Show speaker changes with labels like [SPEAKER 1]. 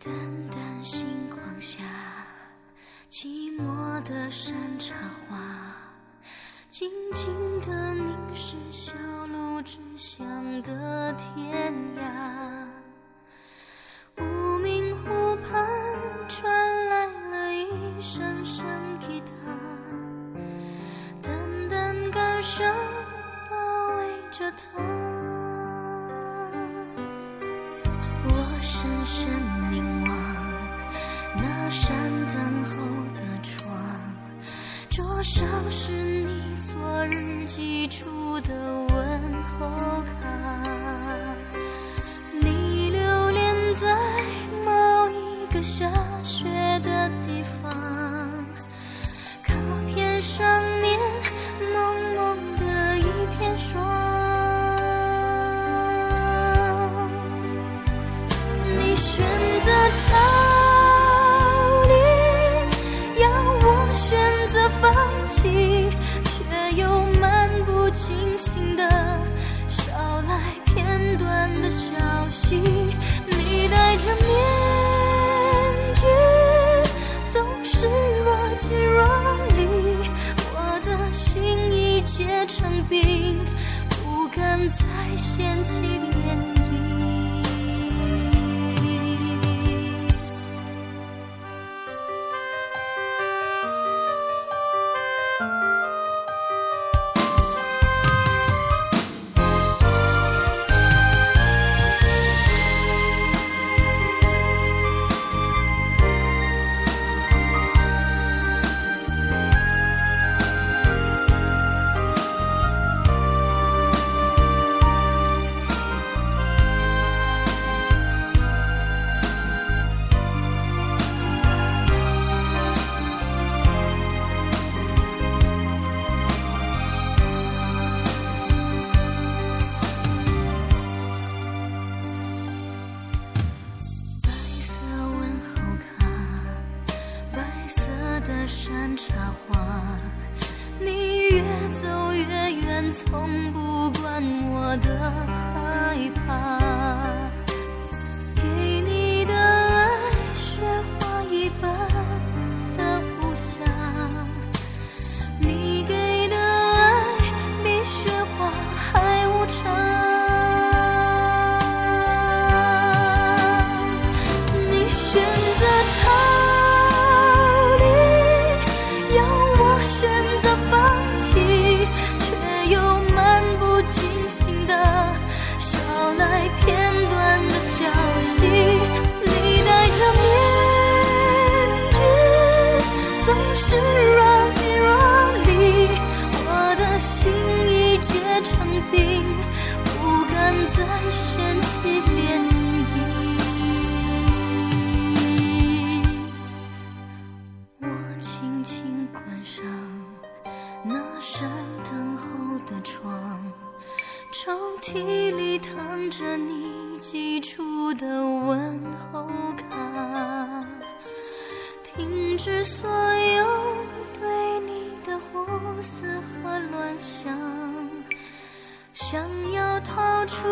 [SPEAKER 1] 淡淡星光下，寂寞的山茶花，静静的凝视小路之乡的天涯。无名湖畔传来了一声声吉他，淡淡感伤包围着他。多少是你昨日寄出的问候卡。你留恋在某一个下雪的地方，卡片上面蒙蒙的一片霜。你选择他不经心的捎来片段的消息。你戴着面具，总是若即若离，我的心已结成冰，不敢再掀起涟漪。山茶花，你越走越远，从不管我的害怕。抽屉里躺着你寄出的问候卡停止所有对你的胡思和乱想想要逃出